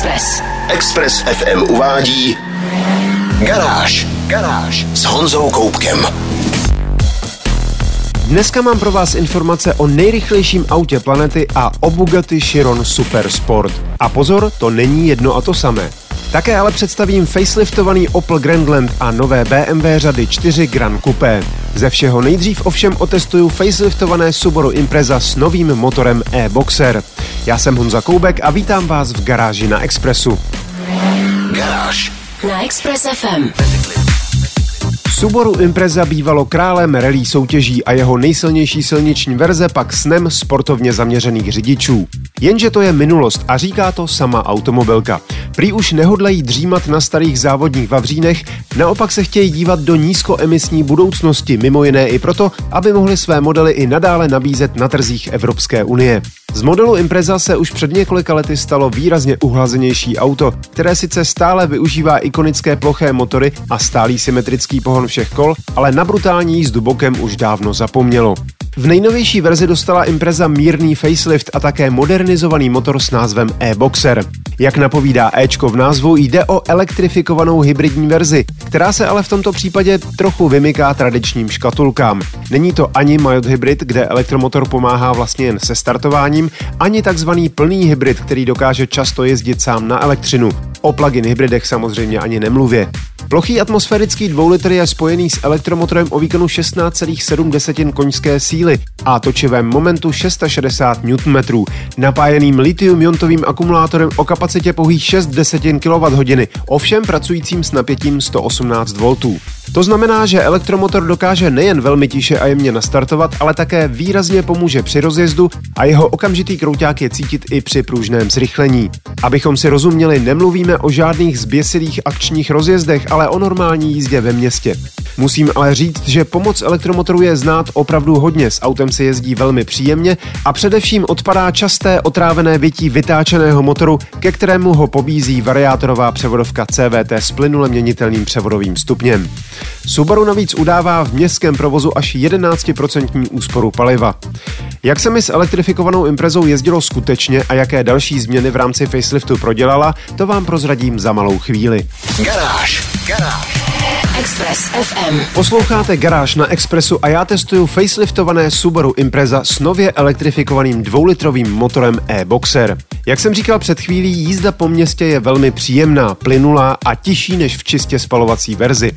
Express. Express FM uvádí Garáž. Garáž s Honzou Koupkem. Dneska mám pro vás informace o nejrychlejším autě planety a o Bugatti Chiron Super Sport. A pozor, to není jedno a to samé. Také ale představím faceliftovaný Opel Grandland a nové BMW řady 4 Grand Coupé. Ze všeho nejdřív ovšem otestuju faceliftované Subaru Impreza s novým motorem e-Boxer. Já jsem Honza Koubek a vítám vás v garáži na Expressu. Garáž. Na Express FM. Subaru Impreza bývalo králem rally soutěží a jeho nejsilnější silniční verze pak snem sportovně zaměřených řidičů. Jenže to je minulost a říká to sama automobilka. Prý už nehodlají dřímat na starých závodních vavřínech, naopak se chtějí dívat do nízkoemisní budoucnosti, mimo jiné i proto, aby mohly své modely i nadále nabízet na trzích Evropské unie. Z modelu Impreza se už před několika lety stalo výrazně uhlazenější auto, které sice stále využívá ikonické ploché motory a stálý symetrický pohon všech kol, ale na brutální jízdu bokem už dávno zapomnělo. V nejnovější verzi dostala Impreza mírný facelift a také modernizovaný motor s názvem e-Boxer. Jak napovídá Ečko v názvu, jde o elektrifikovanou hybridní verzi, která se ale v tomto případě trochu vymyká tradičním škatulkám. Není to ani mild hybrid, kde elektromotor pomáhá vlastně jen se startováním, ani takzvaný plný hybrid, který dokáže často jezdit sám na elektřinu. O plug-in hybridech samozřejmě ani nemluvě. Plochý atmosférický dvoulitr je spojený s elektromotorem o výkonu 16,7 koňské síly a točivém momentu 660 Nm, napájeným litium-iontovým akumulátorem o kapacitě pouhých 6 desetin kWh, ovšem pracujícím s napětím 118 V. To znamená, že elektromotor dokáže nejen velmi tiše a jemně nastartovat, ale také výrazně pomůže při rozjezdu a jeho okamžitý krouťák je cítit i při pružném zrychlení. Abychom si rozuměli, nemluvíme o žádných zběsilých akčních rozjezdech, ale o normální jízdě ve městě. Musím ale říct, že pomoc elektromotoru je znát opravdu hodně, s autem se jezdí velmi příjemně a především odpadá časté otrávené vytí vytáčeného motoru, ke kterému ho pobízí variátorová převodovka CVT s plynule měnitelným převodovým stupněm. Subaru navíc udává v městském provozu až 11% úsporu paliva. Jak se mi s elektrifikovanou Imprezou jezdilo skutečně a jaké další změny v rámci faceliftu prodělala, to vám prozradím za malou chvíli. Garáž. Garáž. Express FM. Posloucháte Garáž na Expressu a já testuju faceliftované Subaru Impreza s nově elektrifikovaným dvoulitrovým motorem e-Boxer. Jak jsem říkal před chvílí, jízda po městě je velmi příjemná, plynulá a tižší než v čistě spalovací verzi.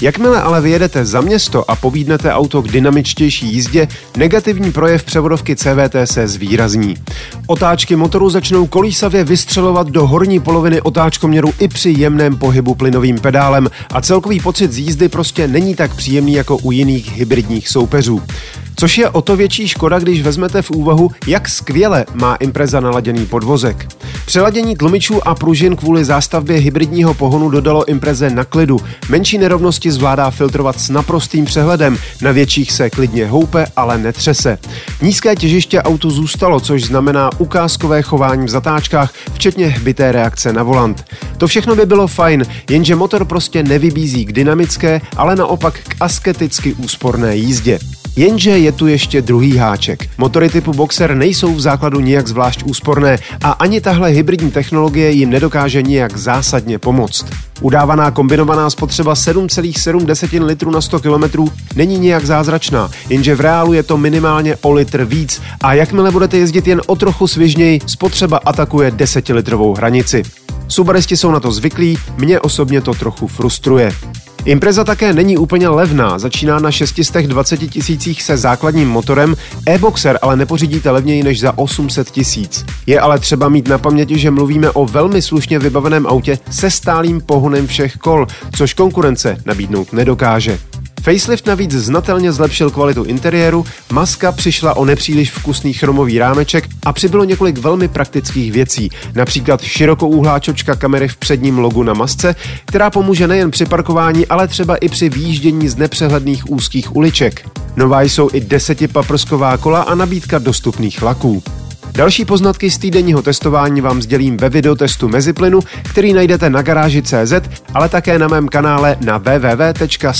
Jakmile ale vyjedete za město a pobídnete auto k dynamičtější jízdě, negativní projev převodovky CVT se zvýrazní. Otáčky motoru začnou kolísavě vystřelovat do horní poloviny otáčkoměru i při jemném pohybu plynovým pedálem a celkový pocit z jízdy prostě není tak příjemný jako u jiných hybridních soupeřů. Což je o to větší škoda, když vezmete v úvahu, jak skvěle má Impreza naladěný podvozek. Přeladění tlumičů a pružin kvůli zástavbě hybridního pohonu dodalo Impreze na klidu. Menší nerovnosti zvládá filtrovat s naprostým přehledem, na větších se klidně houpe, ale netřese. Nízké těžiště autu zůstalo, což znamená ukázkové chování v zatáčkách, včetně hbité reakce na volant. To všechno by bylo fajn, jenže motor prostě nevybízí k dynamické, ale naopak k asketicky úsporné jízdě. Jenže je tu ještě druhý háček. Motory typu Boxer nejsou v základu nijak zvlášť úsporné a ani tahle hybridní technologie jim nedokáže nijak zásadně pomoct. Udávaná kombinovaná spotřeba 7,7 litru na 100 km není nijak zázračná, jenže v reálu je to minimálně o litr víc a jakmile budete jezdit jen o trochu svižněji, spotřeba atakuje 10-litrovou hranici. Subaristi jsou na to zvyklí, mě osobně to trochu frustruje. Impreza také není úplně levná, začíná na 620 tisících se základním motorem, e-Boxer ale nepořídíte levněji než za 800 tisíc. Je ale třeba mít na paměti, že mluvíme o velmi slušně vybaveném autě se stálým pohonem všech kol, což konkurence nabídnout nedokáže. Facelift navíc znatelně zlepšil kvalitu interiéru, maska přišla o nepříliš vkusný chromový rámeček a přibylo několik velmi praktických věcí, například širokouhlá čočka kamery v předním logu na masce, která pomůže nejen při parkování, ale třeba i při výjíždění z nepřehledných úzkých uliček. Nová jsou i desetipaprsková kola a nabídka dostupných laků. Další poznatky z týdenního testování vám sdělím ve videotestu Meziplynu, který najdete na garáži CZ, ale také na mém kanále na www.stream.cz.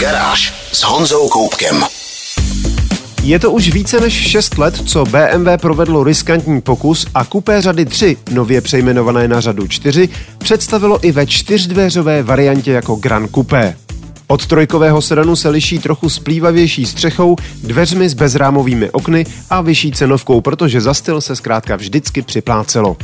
Garáž s Honzou Koupkem. Je to už více než 6 let, co BMW provedlo riskantní pokus a kupé řady 3, nově přejmenované na řadu 4, představilo i ve čtyřdveřové variantě jako Grand Coupé. Od trojkového sedanu se liší trochu splývavější střechou, dveřmi s bezrámovými okny a vyšší cenovkou, protože za styl se zkrátka vždycky připlácelo.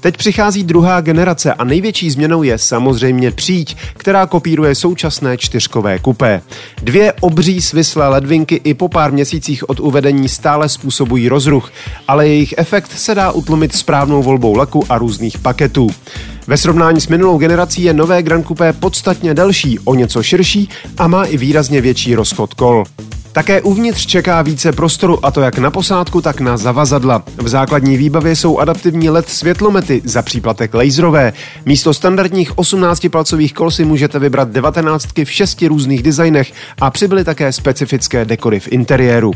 Teď přichází druhá generace a největší změnou je samozřejmě příď, která kopíruje současné čtyřkové kupé. Dvě obří svislé ledvinky i po pár měsících od uvedení stále způsobují rozruch, ale jejich efekt se dá utlumit správnou volbou laku a různých paketů. Ve srovnání s minulou generací je nové Grand Coupé podstatně delší, o něco širší a má i výrazně větší rozchod kol. Také uvnitř čeká více prostoru a to jak na posádku, tak na zavazadla. V základní výbavě jsou adaptivní LED světlomety, za příplatek laserové. Místo standardních 18 palcových kol si můžete vybrat 19 v šesti různých designech a přibyly také specifické dekory v interiéru.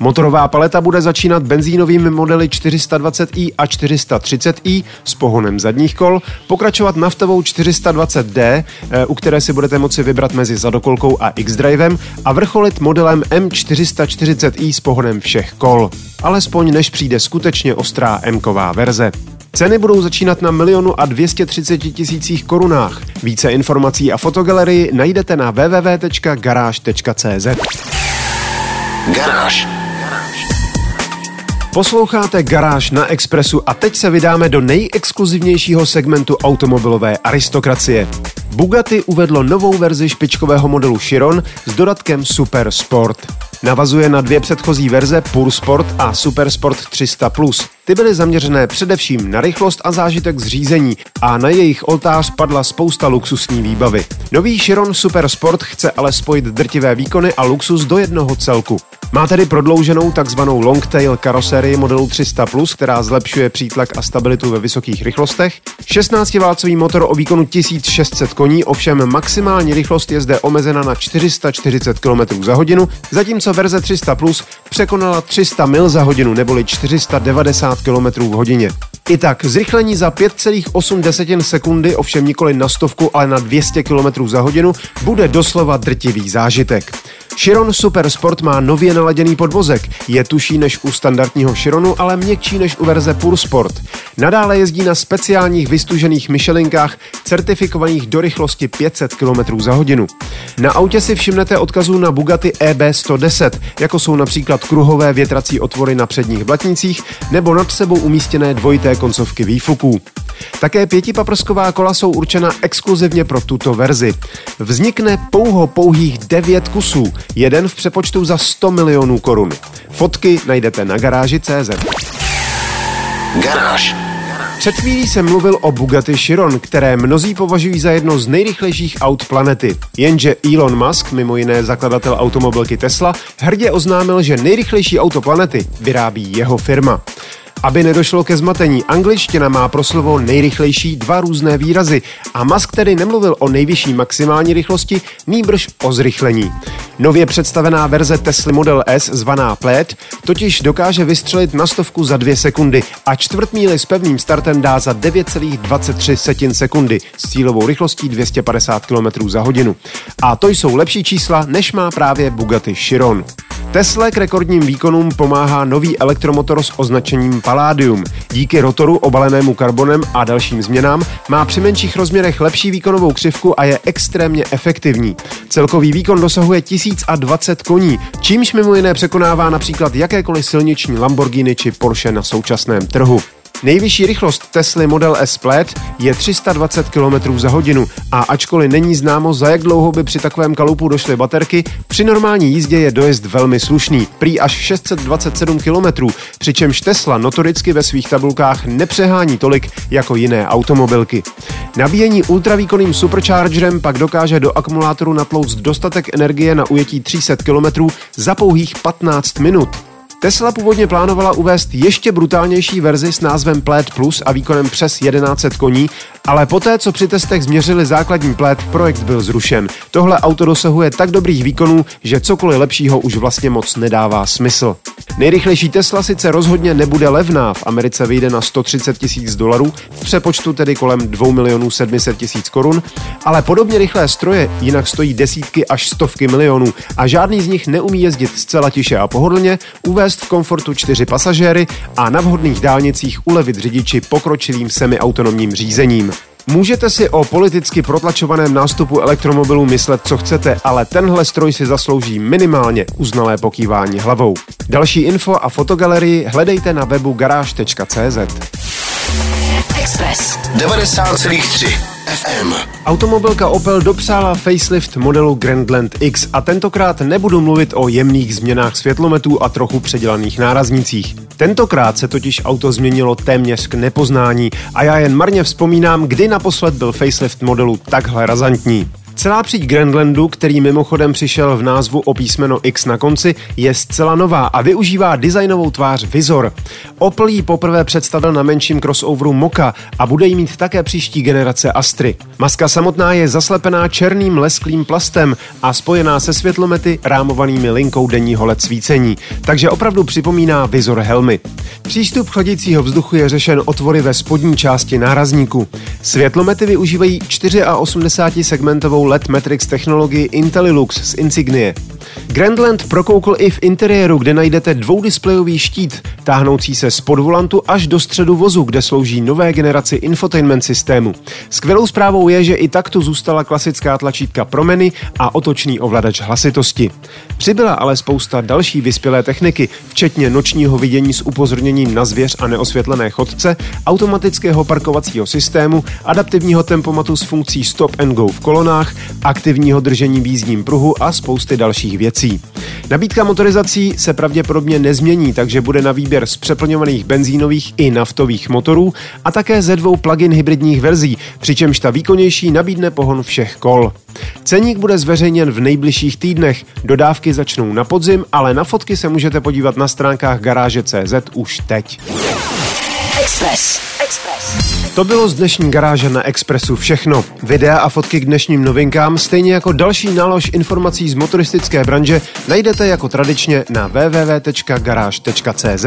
Motorová paleta bude začínat benzínovými modely 420i a 430i s pohonem zadních kol, pokračovat naftovou 420D, eh, u které si budete moci vybrat mezi zadokolkou a X-Drivem a vrcholit modelem M440i s pohonem všech kol. Alespoň než přijde skutečně ostrá M-ková verze. Ceny budou začínat na milionu a 230 tisících korunách. Více informací a fotogalerii najdete na www.garage.cz. Garáž. Posloucháte Garáž na Expressu a teď se vydáme do nejexkluzivnějšího segmentu automobilové aristokracie. Bugatti uvedlo novou verzi špičkového modelu Chiron s dodatkem Super Sport. Navazuje na dvě předchozí verze Pur Sport a Super Sport 300+. Ty byly zaměřené především na rychlost a zážitek z řízení a na jejich oltář padla spousta luxusní výbavy. Nový Chiron Super Sport chce ale spojit drtivé výkony a luxus do jednoho celku. Má tedy prodlouženou takzvanou longtail karoserii modelu 300+, která zlepšuje přítlak a stabilitu ve vysokých rychlostech, 16-válcový motor o výkonu 1600 koní, ovšem maximální rychlost je zde omezena na 440 km za hodinu, zatímco verze 300 překonala 300 mil za hodinu neboli 490 km v hodině. I tak zrychlení za 5,8 sekundy, ovšem nikoli na stovku, ale na 200 km za hodinu, bude doslova drtivý zážitek. Chiron Super Sport má nově naladěný podvozek. Je tuší než u standardního Chironu, ale měkčí než u verze Pur Sport. Nadále jezdí na speciálních vystužených Michelinkách, certifikovaných do rychlosti 500 km za hodinu. Na autě si všimnete odkazů na Bugatti EB110, jako jsou například kruhové větrací otvory na předních blatnicích nebo nad sebou umístěné dvojité koncovky výfuků. Také pětipaprsková kola jsou určena exkluzivně pro tuto verzi. Vznikne pouho pouhých 9 kusů, jeden v přepočtu za 100 milionů korun. Fotky najdete na garáži CZ. Garáž. Před chvílí jsem mluvil o Bugatti Chiron, které mnozí považují za jedno z nejrychlejších aut planety. Jenže Elon Musk, mimo jiné zakladatel automobilky Tesla, hrdě oznámil, že nejrychlejší auto planety vyrábí jeho firma. Aby nedošlo ke zmatení, angličtina má pro slovo nejrychlejší dva různé výrazy a Musk tedy nemluvil o nejvyšší maximální rychlosti, nýbrž o zrychlení. Nově představená verze Tesla Model S zvaná Plaid totiž dokáže vystřelit na stovku za dvě sekundy a čtvrt míly s pevným startem dá za 9,23 setin sekundy s cílovou rychlostí 250 km za hodinu. A to jsou lepší čísla, než má právě Bugatti Chiron. Tesla k rekordním výkonům pomáhá nový elektromotor s označením Palladium. Díky rotoru obalenému karbonem a dalším změnám má při menších rozměrech lepší výkonovou křivku a je extrémně efektivní. Celkový výkon dosahuje 1020 koní, čímž mimo jiné překonává například jakékoliv silniční Lamborghini či Porsche na současném trhu. Nejvyšší rychlost Tesly Model S Plaid je 320 km za hodinu a ačkoliv není známo, za jak dlouho by při takovém kalupu došly baterky, při normální jízdě je dojezd velmi slušný, prý až 627 km, přičemž Tesla notoricky ve svých tabulkách nepřehání tolik jako jiné automobilky. Nabíjení ultravýkonným superchargerem pak dokáže do akumulátoru natlouct dostatek energie na ujetí 300 km za pouhých 15 minut. Tesla původně plánovala uvést ještě brutálnější verzi s názvem Plaid Plus a výkonem přes 1100 koní, ale poté, co při testech změřili základní Plaid, projekt byl zrušen. Tohle auto dosahuje tak dobrých výkonů, že cokoliv lepšího už vlastně moc nedává smysl. Nejrychlejší Tesla sice rozhodně nebude levná, v Americe vyjde na 130 tisíc dolarů, v přepočtu tedy kolem 2 milionů 700 tisíc korun, ale podobně rychlé stroje jinak stojí desítky až stovky milionů a žádný z nich neumí jezdit zcela tiše a pohodlně, uvést v komfortu čtyři pasažéry a na vhodných dálnicích ulevit řidiči pokročilým semiautonomním řízením. Můžete si o politicky protlačovaném nástupu elektromobilů myslet, co chcete, ale tenhle stroj si zaslouží minimálně uznalé pokývání hlavou. Další info a fotogalerii hledejte na webu garáž.cz. Express 90,3 FM. Automobilka Opel dopřála facelift modelu Grandland X a tentokrát nebudu mluvit o jemných změnách světlometů a trochu předělaných náraznicích. Tentokrát se totiž auto změnilo téměř k nepoznání a já jen marně vzpomínám, kdy naposled byl facelift modelu takhle razantní. Celá příď Grandlandu, který mimochodem přišel v názvu o písmeno X na konci, je zcela nová a využívá designovou tvář Vizor. Opel ji poprvé představil na menším crossoveru Moka a bude jí mít také příští generace Astry. Maska samotná je zaslepená černým lesklým plastem a spojená se světlomety rámovanými linkou denního LED svícení, takže opravdu připomíná Vizor helmy. Přístup chladicího vzduchu je řešen otvory ve spodní části nárazníku. Světlomety využívají 84 segmentovou LED Matrix technologii IntelliLux z Insignie. Grandland prokoukl i v interiéru, kde najdete dvoudisplejový štít, táhnoucí se z podvolantu až do středu vozu, kde slouží nové generaci infotainment systému. Skvělou zprávou je, že i takto zůstala klasická tlačítka promeny a otočný ovladač hlasitosti. Přibyla ale spousta další vyspělé techniky, včetně nočního vidění s upozorněním na zvěř a neosvětlené chodce, automatického parkovacího systému, adaptivního tempomatu s funkcí stop and go v kolonách, aktivního držení v jízdním pruhu a spousty dalších věcí. Nabídka motorizací se pravděpodobně nezmění, takže bude na výběr z přeplňovaných benzínových i naftových motorů a také ze dvou plug-in hybridních verzí, přičemž ta výkonnější nabídne pohon všech kol. Ceník bude zveřejněn v nejbližších týdnech. Dodávky začnou na podzim, ale na fotky se můžete podívat na stránkách garáže.cz už teď. Express. Express. To bylo z dnešní garáže na Expressu všechno. Videa a fotky k dnešním novinkám, stejně jako další nálož informací z motoristické branže, najdete jako tradičně na www.garage.cz.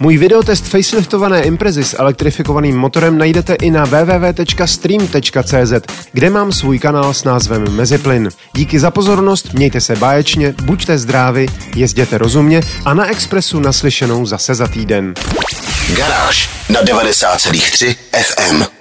Můj videotest faceliftované Imprezy s elektrifikovaným motorem najdete i na www.stream.cz, kde mám svůj kanál s názvem Meziplyn. Díky za pozornost, mějte se báječně, buďte zdraví, jezděte rozumně a na Expressu naslyšenou zase za týden. Garáž na 90,3 FM.